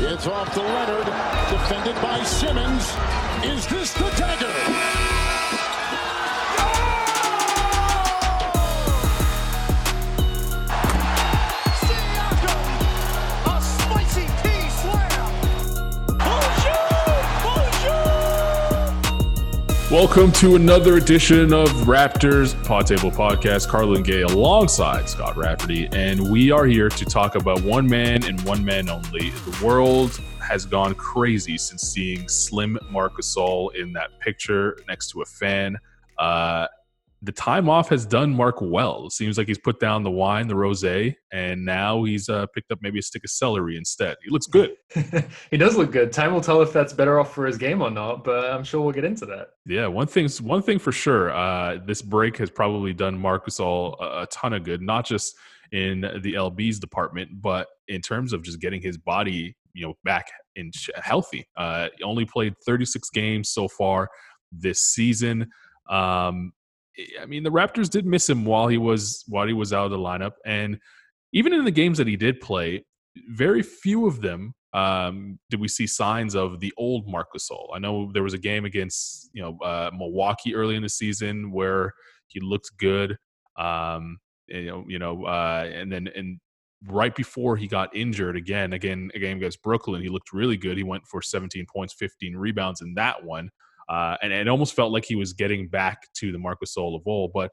It's off to Leonard, defended by Simmons. Is this the dagger? Welcome to another edition of Raptors Pod Table Podcast. Carlan Gay alongside Scott Rafferty, and we are here to talk about one man and one man only. The world has gone crazy since seeing Slim Marc Gasol in that picture next to a fan. Uh, the time off has done Marc well. It seems like he's put down the wine, the rosé, and now he's uh, picked up maybe a stick of celery instead. He looks good. he does look good. Time will tell if that's better off for his game or not, but I'm sure we'll get into that. Yeah, one thing's one thing for sure. Uh, this break has probably done Marc Gasol a, a ton of good, not just in the LB's department, but in terms of just getting his body, you know, back in healthy. Uh, he only played 36 games so far this season. Um, I mean, the Raptors did miss him while he was while he was out of the lineup, and even in the games that he did play, very few of them um, did we see signs of the old Marc Gasol. I know there was a game against you know uh, Milwaukee early in the season where he looked good, um, you know, you know, uh, and then and right before he got injured again, again a game against Brooklyn, he looked really good. He went for 17 points, 15 rebounds in that one. Uh, and, it almost felt like he was getting back to the Marc Gasol. But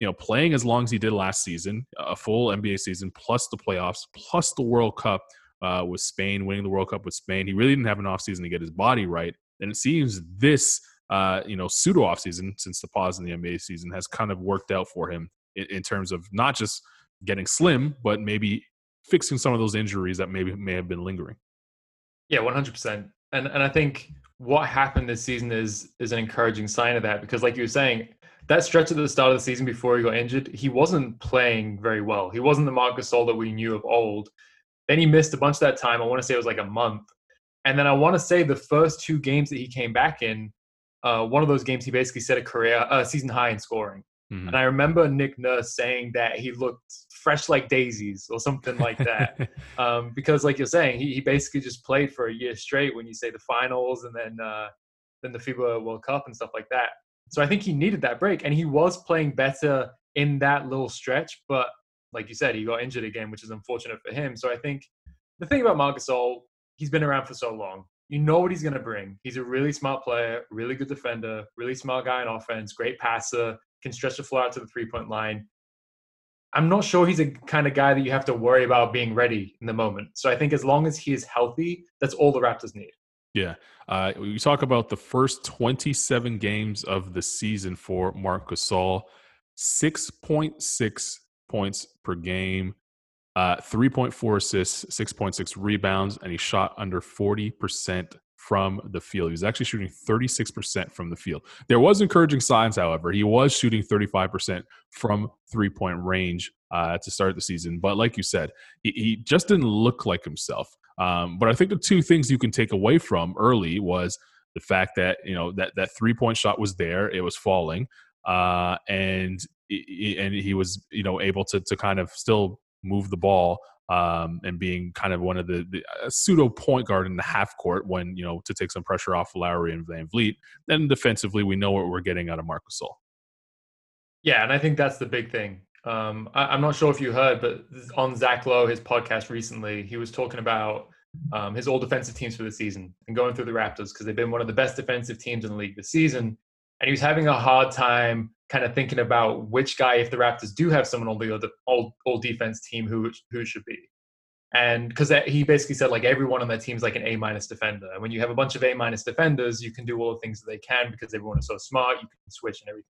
you know, playing as long as he did last season, a full NBA season, plus the playoffs, plus the World Cup uh, with Spain, winning the World Cup with Spain, he really didn't have an offseason to get his body right. And it seems this, uh, you know, pseudo offseason, since the pause in the NBA season, has kind of worked out for him in, in terms of not just getting slim, but maybe fixing some of those injuries that maybe may have been lingering. Yeah, one hundred percent. And and I think what happened this season is is an encouraging sign of that because, like you were saying, that stretch at the start of the season before he got injured, he wasn't playing very well. He wasn't the Marcus Gasol that we knew of old. Then he missed a bunch of that time. I want to say it was like a month, and then I want to say the first two games that he came back in, uh, one of those games he basically set a career uh, season high in scoring. Mm-hmm. And I remember Nick Nurse saying that he looked fresh like daisies or something like that. um, because, like you're saying, he, he basically just played for a year straight when you say the finals and then uh, then the FIBA World Cup and stuff like that. So I think he needed that break, and he was playing better in that little stretch. But like you said, he got injured again, which is unfortunate for him. So I think the thing about Marc Gasol, he's been around for so long. You know what he's going to bring. He's a really smart player, really good defender, really smart guy in offense, great passer, can stretch the floor out to the three point line. I'm not sure he's a kind of guy that you have to worry about being ready in the moment. So I think as long as he is healthy, that's all the Raptors need. Yeah. Uh, we talk about the first 27 games of the season for Marc Gasol 6.6 points per game, uh, 3.4 assists, 6.6 rebounds, and he shot under 40% from the field. He was actually shooting 36% from the field. There was encouraging signs, however. He was shooting 35% from three point range uh, to start the season. But like you said, he, he just didn't look like himself. Um, but I think the two things you can take away from early was the fact that you know that that three point shot was there, it was falling, uh, and and he was you know able to to kind of still move the ball um, and being kind of one of the, the pseudo point guard in the half court when you know to take some pressure off Lowry and VanVleet. Then defensively, we know what we're getting out of Marc Gasol. Yeah, and I think that's the big thing. Um, I, am not sure if you heard, but on Zach Lowe, his podcast recently, he was talking about um, his all defensive teams for the season and going through the Raptors because they've been one of the best defensive teams in the league this season. And he was having a hard time kind of thinking about which guy, if the Raptors do have someone on the all, all defense team, who who should be. And because he basically said like everyone on that team is like an A minus defender, and when you have a bunch of A minus defenders, you can do all the things that they can because everyone is so smart. You can switch and everything.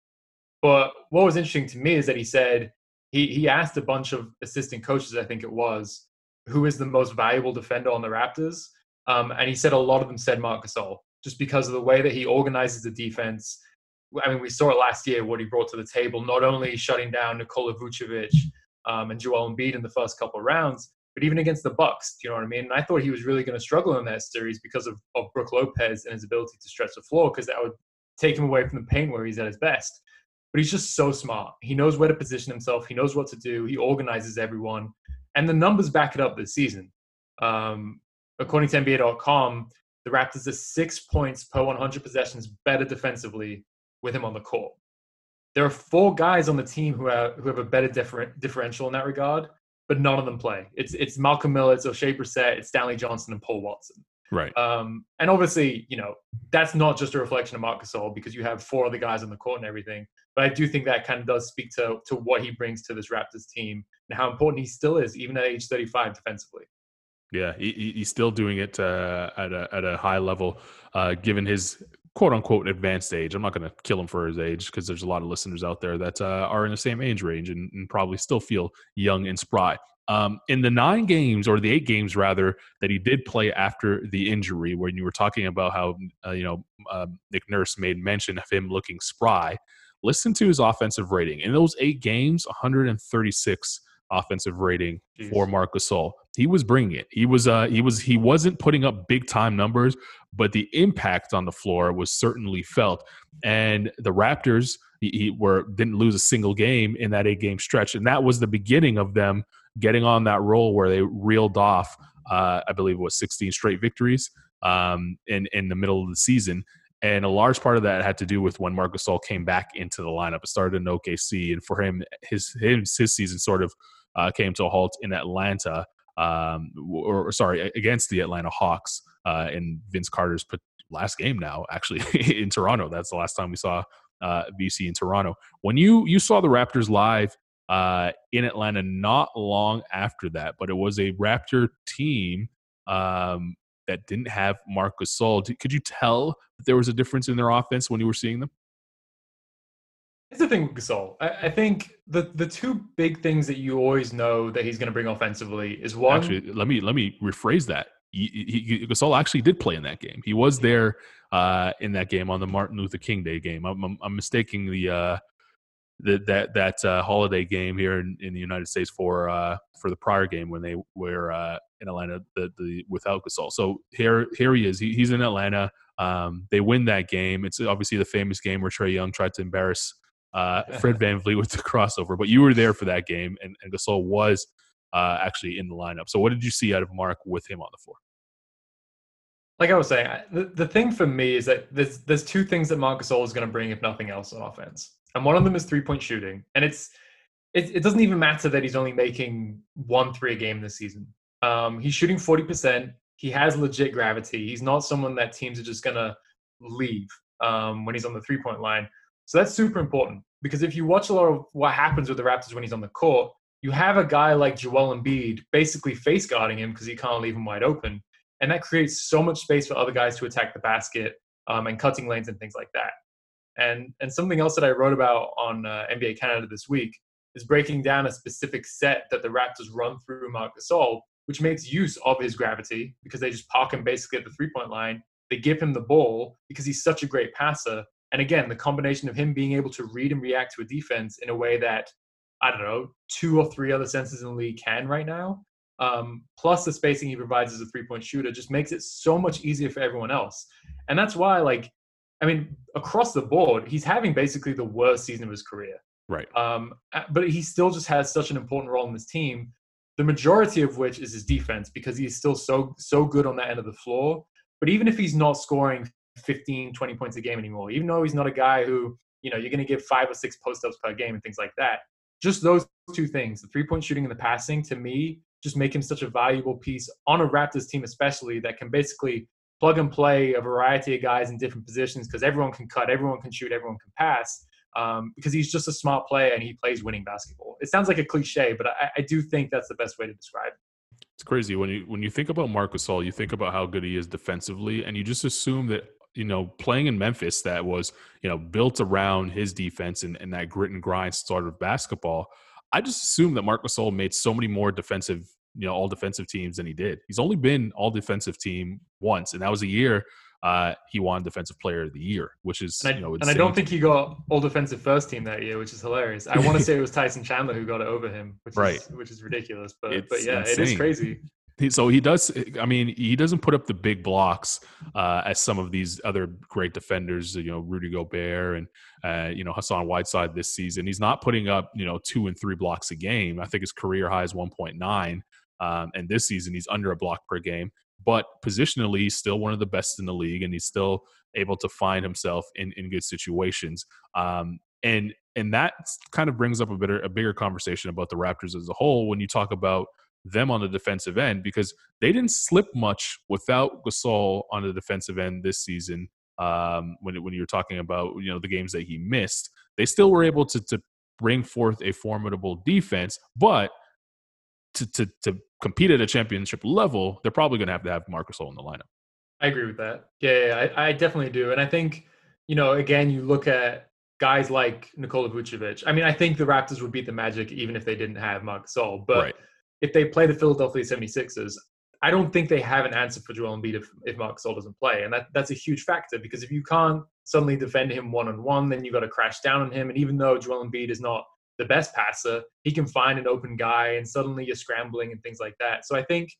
But what was interesting to me is that he said he he asked a bunch of assistant coaches, I think it was, who is the most valuable defender on the Raptors, um, and he said a lot of them said Marc Gasol, just because of the way that he organizes the defense I mean, we saw last year what he brought to the table, not only shutting down Nikola Vucevic um, and Joel Embiid in the first couple of rounds, but even against the Bucks. Do you know what I mean? And I thought he was really going to struggle in that series because of, of Brook Lopez and his ability to stretch the floor, because that would take him away from the paint where he's at his best. But he's just so smart. He knows where to position himself. He knows what to do. He organizes everyone, and the numbers back it up this season. Um, according to NBA.com, the Raptors are six points per 100 possessions better defensively with him on the court. There are four guys on the team who have who have a better differ- differential in that regard, but none of them play. It's it's Malcolm Miller, it's Oshae Brissett, it's Stanley Johnson, and Paul Watson. Right. Um, and obviously, you know, that's not just a reflection of Marc Gasol because you have four other guys on the court and everything. But I do think that kind of does speak to to what he brings to this Raptors team and how important he still is, even at age 35 defensively. Yeah, he, he's still doing it uh, at a at a high level, uh, given his quote unquote advanced age. I'm not going to kill him for his age because there's a lot of listeners out there that uh, are in the same age range and, and probably still feel young and spry. Um, in the nine games or the eight games rather that he did play after the injury, when you were talking about how uh, you know uh, Nick Nurse made mention of him looking spry, listen to his offensive rating in those eight games, 136 offensive rating Jeez. for Marc Gasol. He was bringing it. He was uh he was he wasn't putting up big time numbers, but the impact on the floor was certainly felt. And the Raptors he, he were didn't lose a single game in that eight game stretch, and that was the beginning of them getting on that roll where they reeled off. Uh, I believe it was 16 straight victories um, in in the middle of the season. And a large part of that had to do with when Marc Gasol came back into the lineup. It started in OKC, and for him, his his, his season sort of uh, came to a halt in Atlanta, um, or, or, sorry, against the Atlanta Hawks uh, in Vince Carter's last game now, actually in Toronto. That's the last time we saw uh, VC in Toronto. When you you saw the Raptors live uh, in Atlanta, not long after that, but it was a Raptor team um, that didn't have Marc Gasol. Could you tell that there was a difference in their offense when you were seeing them? Here's the thing with Gasol. I, I, think the the two big things that you always know that he's going to bring offensively is one. Actually, let me let me rephrase that. He, he, Gasol actually did play in that game. He was there uh, in that game on the Martin Luther King Day game. I'm, I'm, I'm mistaking the, uh, the that that uh, holiday game here in, in, the United States for uh, for the prior game when they were uh, in Atlanta the, the without Gasol. So here here he is. He, he's in Atlanta. Um, they win that game. It's obviously the famous game where Trae Young tried to embarrass uh, Fred VanVleet with the crossover. But you were there for that game, and, and Gasol was uh, actually in the lineup. So what did you see out of Marc with him on the floor? Like I was saying, the, the thing for me is that there's there's two things that Marc Gasol is going to bring, if nothing else, on offense, and one of them is three point shooting, and it's it, it doesn't even matter that he's only making one three a game this season. Um, he's shooting forty percent. He has legit gravity. He's not someone that teams are just gonna leave um, when he's on the three point line. So that's super important because if you watch a lot of what happens with the Raptors when he's on the court, you have a guy like Joel Embiid basically face guarding him because he can't leave him wide open. And that creates so much space for other guys to attack the basket um, and cutting lanes and things like that. And, and something else that I wrote about on uh, NBA Canada this week is breaking down a specific set that the Raptors run through Marc Gasol, which makes use of his gravity because they just park him basically at the three point line. They give him the ball because he's such a great passer and again, the combination of him being able to read and react to a defense in a way that I don't know two or three other senses in the league can right now, um, plus the spacing he provides as a three point shooter, just makes it so much easier for everyone else. And that's why, like, I mean, across the board, he's having basically the worst season of his career. Right. Um, but he still just has such an important role in this team. The majority of which is his defense because he's still so so good on that end of the floor. But even if he's not scoring 15, 20 points a game anymore, even though he's not a guy who, you know, you're going to give five or six post ups per game and things like that. Just those two things, the three point shooting and the passing, to me, just make him such a valuable piece on a Raptors team, especially that can basically plug and play a variety of guys in different positions because everyone can cut, everyone can shoot, everyone can pass. Um, because he's just a smart player and he plays winning basketball. It sounds like a cliche, but I, I do think that's the best way to describe it. It's crazy when you when you think about Marcus Gasol, you think about how good he is defensively, and you just assume that you know, playing in Memphis that was, you know, built around his defense and, and that grit and grind sort of basketball, I just assume that Marc Gasol made so many more defensive, you know, all defensive teams than he did. He's only been all defensive team once, and that was a year uh, he won Defensive Player of the Year, which is and I, you know, and I don't think he got All Defensive First Team that year, which is hilarious. I want to say it was Tyson Chandler who got it over him, which right. is which is ridiculous. But but yeah, insane. it is crazy so he does i mean he doesn't put up the big blocks uh, as some of these other great defenders you know rudy gobert and uh, you know hassan whiteside this season. He's not putting up you know two and three blocks a game. I think his career high is 1.9 um, and this season he's under a block per game. But positionally, he's still one of the best in the league, and he's still able to find himself in, in good situations. Um, and and that kind of brings up a bigger a bigger conversation about the Raptors as a whole when you talk about them on the defensive end because they didn't slip much without Gasol on the defensive end this season. Um, when when you're talking about you know the games that he missed, they still were able to to bring forth a formidable defense, but to to to compete at a championship level, they're probably going to have to have Marcus Gasol in the lineup. I agree with that. Yeah, yeah I, I, definitely do. And I think, you know, again, you look at guys like Nikola Vucevic. I mean, I think the Raptors would beat the Magic even if they didn't have Marc Gasol. But right. If they play the Philadelphia 76ers, I don't think they have an answer for Joel Embiid if, if Marc Gasol doesn't play. And that, that's a huge factor because if you can't suddenly defend him one on one, then you've got to crash down on him. And even though Joel Embiid is not the best passer, he can find an open guy and suddenly you're scrambling and things like that. So I think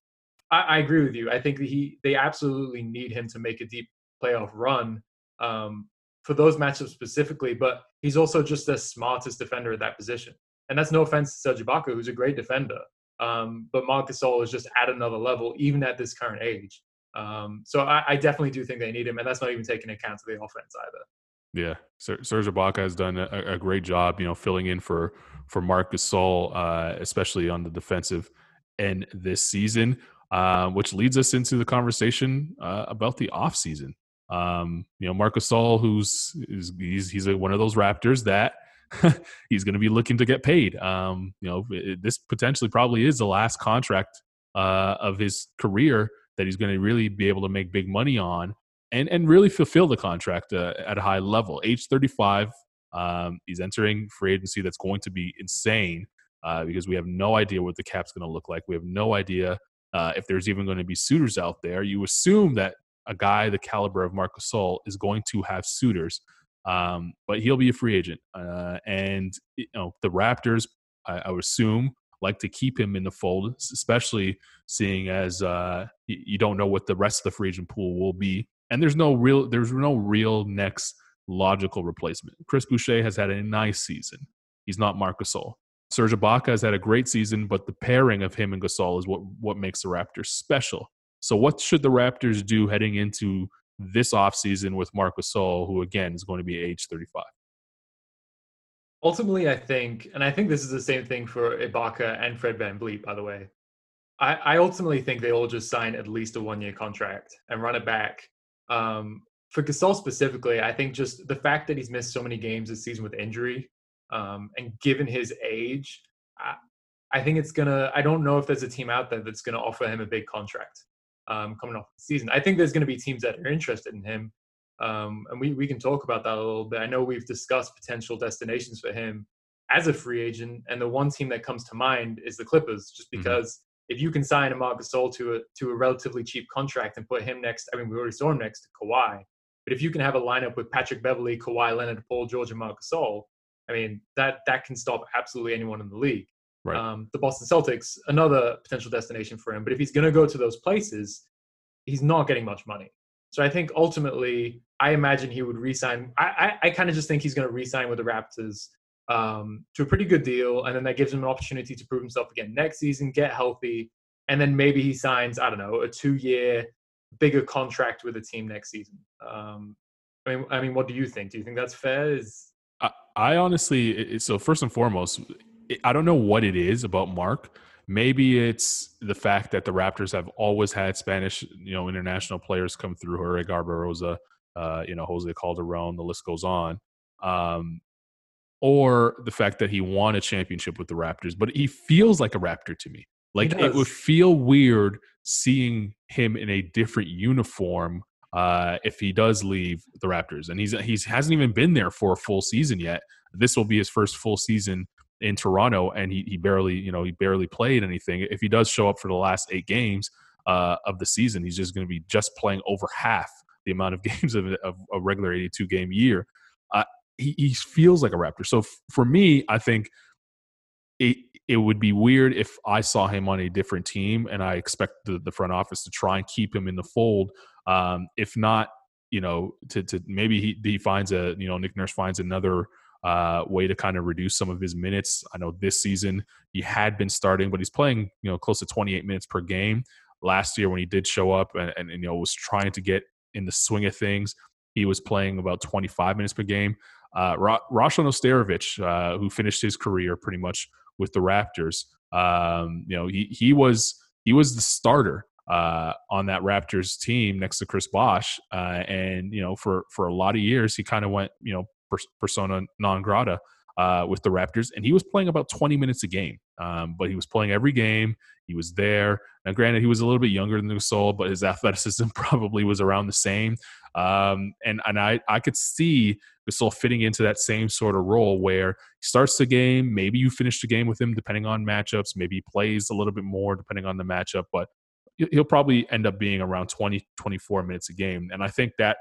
I, I agree with you. I think he they absolutely need him to make a deep playoff run um, for those matchups specifically. But he's also just the smartest defender at that position. And that's no offense to Serge Ibaka, who's a great defender. Um, but Gasol is just at another level, even at this current age. Um, so I, I, definitely do think they need him, and that's not even taking account of the offense either. Yeah, Serge Ibaka has done a, a, great job, you know, filling in for for Marc Gasol, uh, especially on the defensive end this season. Uh, which leads us into the conversation uh, about the offseason. Um, you know, Marc Gasol, who's he's he's a, one of those Raptors that he's going to be looking to get paid. Um, you know, it, this potentially probably is the last contract uh, of his career that he's going to really be able to make big money on and and really fulfill the contract uh, at a high level. Age 35, um, he's entering free agency that's going to be insane uh, because we have no idea what the cap's going to look like. We have no idea uh, if there's even going to be suitors out there. You assume that a guy the caliber of Marc Gasol is going to have suitors, um, but he'll be a free agent. Uh, and you know the Raptors, I, I, would assume, like to keep him in the fold, especially seeing as uh, you don't know what the rest of the free agent pool will be, and there's no real there's no real next logical replacement. Chris Boucher has had a nice season. He's not Marc Gasol. Serge Ibaka has had a great season, but the pairing of him and Gasol is what what makes the Raptors special. So, what should the Raptors do heading into this offseason with Marc Gasol, who again is going to be age 35? Ultimately, I think, and I think this is the same thing for Ibaka and Fred VanVleet, by the way. I, I ultimately think they all just sign at least a one year contract and run it back. Um, for Gasol specifically, I think just the fact that he's missed so many games this season with injury um, and given his age, I, I, think it's gonna. I don't know if there's a team out there that's gonna offer him a big contract um, coming off the season. I think there's gonna be teams that are interested in him, um, and we we can talk about that a little bit. I know we've discussed potential destinations for him as a free agent, and the one team that comes to mind is the Clippers, just mm-hmm. because. Mm-hmm. If you can sign a Marc Gasol to a to a relatively cheap contract and put him next, I mean, we already saw him next to Kawhi. But if you can have a lineup with Patrick Beverley, Kawhi Leonard, Paul George, and Marc Gasol, I mean, that that can stop absolutely anyone in the league. Right. Um, the Boston Celtics, another potential destination for him. But if he's going to go to those places, he's not getting much money. So I think ultimately, I imagine he would resign. I, I, I kind of just think he's going to resign with the Raptors um, to a pretty good deal, and then that gives him an opportunity to prove himself again next season, get healthy, and then maybe he signs I don't know a two-year bigger contract with a team next season. Um, I mean, I mean, what do you think? Do you think that's fair? Is I honestly, so first and foremost, I don't know what it is about Marc. Maybe it's the fact that the Raptors have always had Spanish, you know, international players come through. Jorge Garbajosa, uh, you know, Jose Calderon. The list goes on. Um, or the fact that he won a championship with the Raptors, but he feels like a Raptor to me. Like it would feel weird seeing him in a different uniform uh, if he does leave the Raptors, and he's he's hasn't even been there for a full season yet. This will be his first full season in Toronto, and he he barely you know he barely played anything. If he does show up for the last eight games uh, of the season, he's just going to be just playing over half the amount of games of, of a regular 82 game year. Uh, he, he feels like a Raptor. So f- for me, I think it it would be weird if I saw him on a different team, and I expect the, the front office to try and keep him in the fold. Um, if not, you know, to, to maybe he, he finds a you know Nick Nurse finds another uh, way to kind of reduce some of his minutes. I know this season he had been starting, but he's playing you know close to 28 minutes per game. last year when he did show up and, and, and you know was trying to get in the swing of things. He was playing about 25 minutes per game. Uh, Rasho Nesterovic, uh, who finished his career pretty much with the Raptors, um, you know, he he was he was the starter uh, on that Raptors team next to Chris Bosh, uh, and you know, for for a lot of years, he kind of went you know persona non grata uh, with the Raptors, and he was playing about 20 minutes a game. Um, but he was playing every game. He was there. Now, granted, he was a little bit younger than Gasol, but his athleticism probably was around the same. Um, and and I I could see Gasol fitting into that same sort of role where he starts the game. Maybe you finish the game with him, depending on matchups. Maybe he plays a little bit more, depending on the matchup. But he'll probably end up being around 20, 24 minutes a game. And I think that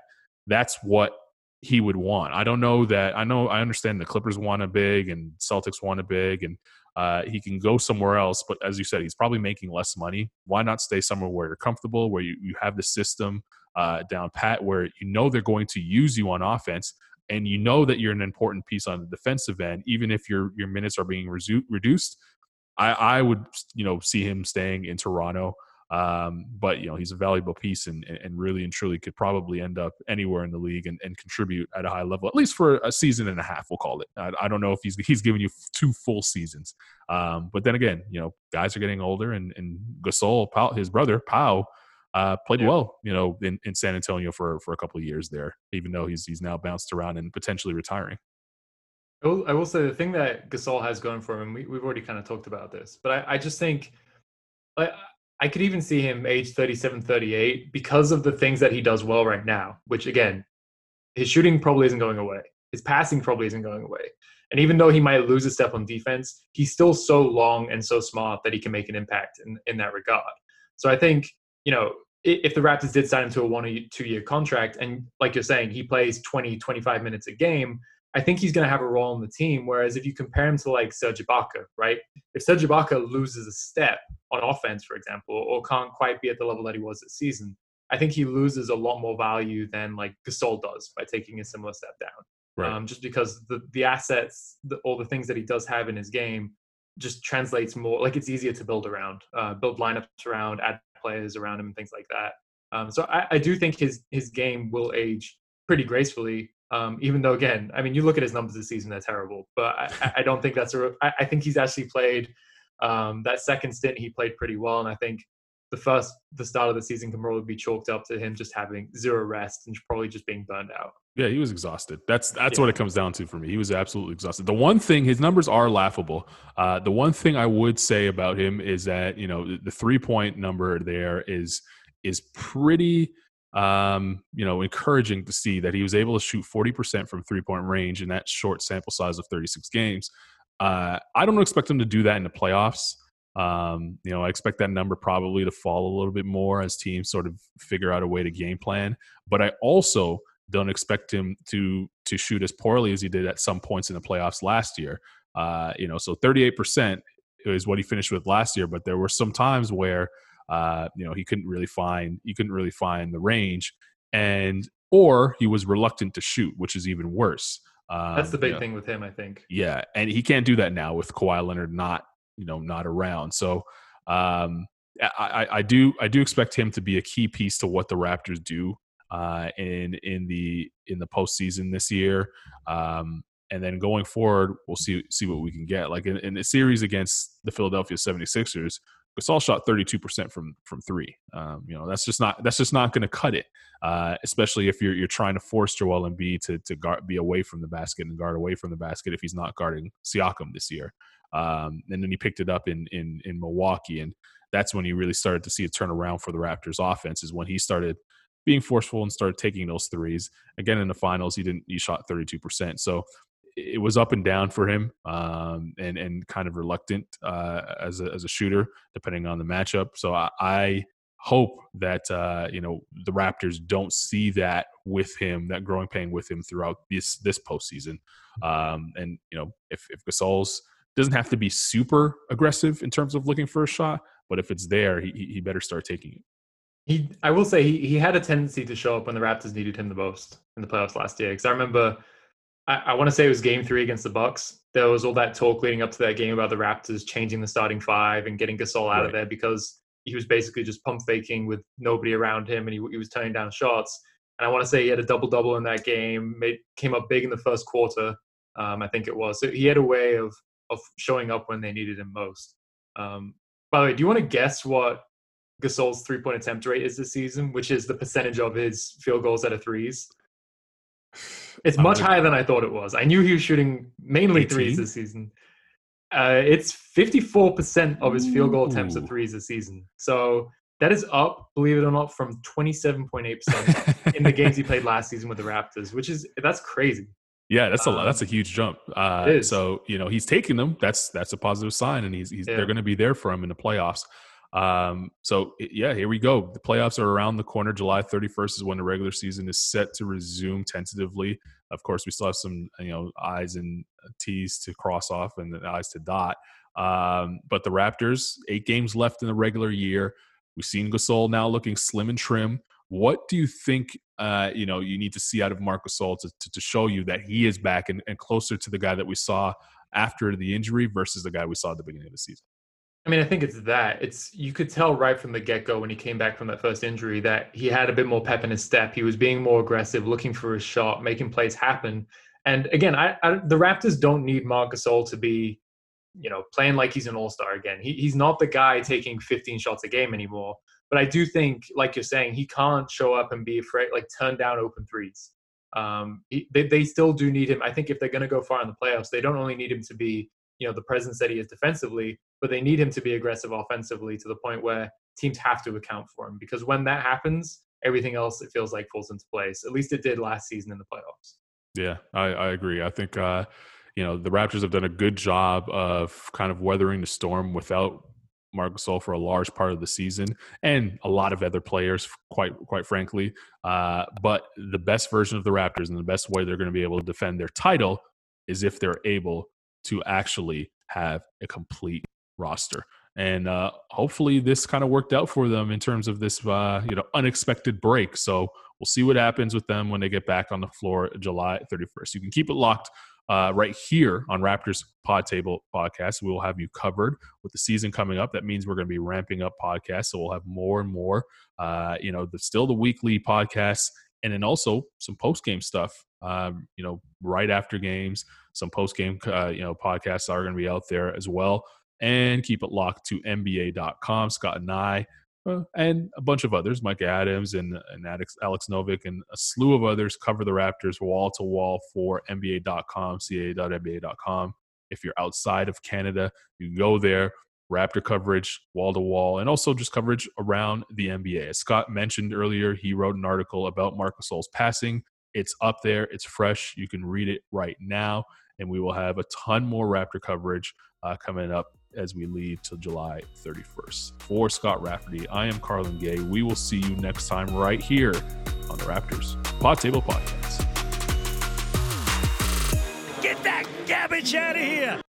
that's what he would want. I don't know that. I know I understand the Clippers want a big and Celtics want a big, and uh, he can go somewhere else. But as you said, he's probably making less money. Why not stay somewhere where you're comfortable, where you, you have the system uh, down pat, where you know they're going to use you on offense, and you know that you're an important piece on the defensive end, even if your your minutes are being resu- reduced. I, I would you know see him staying in Toronto. Um, but you know he's a valuable piece and, and really and truly could probably end up anywhere in the league and, and contribute at a high level at least for a season and a half we'll call it. I, I don't know if he's he's giving you two full seasons. Um, but then again you know guys are getting older and, and Gasol Pau, his brother Pau uh, played yeah. well you know in, in San Antonio for for a couple of years there even though he's he's now bounced around and potentially retiring. I will, I will say the thing that Gasol has going for him, we, we've already kind of talked about this, but I, I just think, like, I could even see him age 37, 38 because of the things that he does well right now, which again, his shooting probably isn't going away. His passing probably isn't going away. And even though he might lose a step on defense, he's still so long and so smart that he can make an impact in, in that regard. So I think, you know, if the Raptors did sign him to a one or two year contract, and like you're saying, he plays 20, 25 minutes a game, I think he's going to have a role in the team. Whereas if you compare him to like Serge Ibaka, right? If Serge Ibaka loses a step on offense, for example, or can't quite be at the level that he was this season, I think he loses a lot more value than like Gasol does by taking a similar step down. Right. Um, just because the the assets, the, all the things that he does have in his game, just translates more. Like it's easier to build around, uh, build lineups around, add players around him, and things like that. Um, so I, I do think his his game will age pretty gracefully um, even though, again, I mean, you look at his numbers this season; they're terrible. But I, I don't think that's a. I, I think he's actually played um, that second stint. He played pretty well, and I think the first, the start of the season can probably be chalked up to him just having zero rest and probably just being burned out. Yeah, he was exhausted. That's that's yeah. what it comes down to for me. He was absolutely exhausted. The one thing, his numbers are laughable. Uh, the one thing I would say about him is that you know the three point number there is is pretty um, you know, encouraging to see that he was able to shoot 40% from three point range in that short sample size of 36 games. Uh, I don't expect him to do that in the playoffs. Um, you know, I expect that number probably to fall a little bit more as teams sort of figure out a way to game plan. But I also don't expect him to to shoot as poorly as he did at some points in the playoffs last year. Uh, you know, so 38% is what he finished with last year, but there were some times where uh, you know, he couldn't really find he couldn't really find the range, and or he was reluctant to shoot, which is even worse. Um, That's the big you know, thing with him, I think. Yeah, and he can't do that now with Kawhi Leonard not you know not around. So um, I, I do I do expect him to be a key piece to what the Raptors do uh, in in the in the postseason this year. Um, and then going forward, we'll see see what we can get. Like in, in a series against the Philadelphia 76ers, Gasol shot 32% from from three. Um, you know, that's just not that's just not going to cut it, uh, especially if you're you're trying to force Joel Embiid to to guard, be away from the basket and guard away from the basket if he's not guarding Siakam this year. Um, and then he picked it up in in in Milwaukee, and that's when he really started to see a turn around for the Raptors' offense. Is when he started being forceful and started taking those threes. Again, in the finals, he didn't. He shot 32%. So it was up and down for him, um, and and kind of reluctant uh, as a as a shooter, depending on the matchup. So I, I hope that uh, you know the Raptors don't see that with him, that growing pain with him throughout this this postseason. Um, and you know, if if Gasol's doesn't have to be super aggressive in terms of looking for a shot, but if it's there, he he better start taking it. He, I will say, he, he had a tendency to show up when the Raptors needed him the most in the playoffs last year. Because I remember I, I want to say it was game three against the Bucks. There was all that talk leading up to that game about the Raptors changing the starting five and getting Gasol out right. of there because he was basically just pump faking with nobody around him, and he, he was turning down shots. And I want to say he had a double double in that game. Made, came up big in the first quarter, um, I think it was. So he had a way of of showing up when they needed him most. Um, by the way, do you want to guess what Gasol's three point attempt rate is this season, which is the percentage of his field goals out of threes? It's much higher than I thought it was. I knew he was shooting mainly 18? threes this season. Uh, it's 54% of his field goal attempts at threes this season. So that is up, believe it or not, from 27.8% in the games he played last season with the Raptors, which is that's crazy. Yeah, that's a um, that's a huge jump. Uh, so you know he's taking them. That's that's a positive sign, and he's, he's yeah. they're going to be there for him in the playoffs. Um, so yeah, here we go. The playoffs are around the corner. July 31st is when the regular season is set to resume tentatively. Of course, we still have some you know I's and T's to cross off and the I's to dot. Um, but the Raptors, eight games left in the regular year. We've seen Gasol now looking slim and trim. What do you think? Uh, you know, you need to see out of Marc Gasol to, to, to show you that he is back and, and closer to the guy that we saw after the injury versus the guy we saw at the beginning of the season. I mean, I think it's that. It's you could tell right from the get go when he came back from that first injury that he had a bit more pep in his step. He was being more aggressive, looking for a shot, making plays happen. And again, I, I the Raptors don't need Marc Gasol to be, you know, playing like he's an all star again. He, he's not the guy taking 15 shots a game anymore. But I do think, like you're saying, he can't show up and be afraid, like turn down open threes. Um, he, they they still do need him. I think if they're going to go far in the playoffs, they don't only need him to be you know the presence that he is defensively, but they need him to be aggressive offensively to the point where teams have to account for him because when that happens, everything else it feels like falls into place. At least it did last season in the playoffs. Yeah, I, I agree. I think uh, you know the Raptors have done a good job of kind of weathering the storm without Marc Gasol for a large part of the season, and a lot of other players, quite quite frankly. Uh, but the best version of the Raptors and the best way they're going to be able to defend their title is if they're able to actually have a complete roster. And uh, hopefully, this kind of worked out for them in terms of this, uh, you know, unexpected break. So we'll see what happens with them when they get back on the floor July 31st. You can keep it locked uh, right here on Raptors Pod Table Podcast. We will have you covered with the season coming up. That means we're going to be ramping up podcasts, so we'll have more and more. Uh, you know, the, still the weekly podcasts, and then also some post game stuff. Um, you know, right after games, some post game, uh, you know, podcasts are going to be out there as well. And keep it locked to NBA.com. Scott and I, uh, and a bunch of others, Mike Adams and, and Alex, Alex Novick, and a slew of others cover the Raptors wall to wall for NBA.com, ca.nba.com. If you're outside of Canada, you can go there. Raptor coverage, wall to wall, and also just coverage around the NBA. As Scott mentioned earlier, he wrote an article about Marcus Gasol's passing. It's up there, it's fresh. You can read it right now and we will have a ton more Raptor coverage uh, coming up as we lead till July 31st. For Scott Rafferty, I am Carlan Gay. We will see you next time right here on the Raptors Pod Table Podcast. Get that garbage out of here!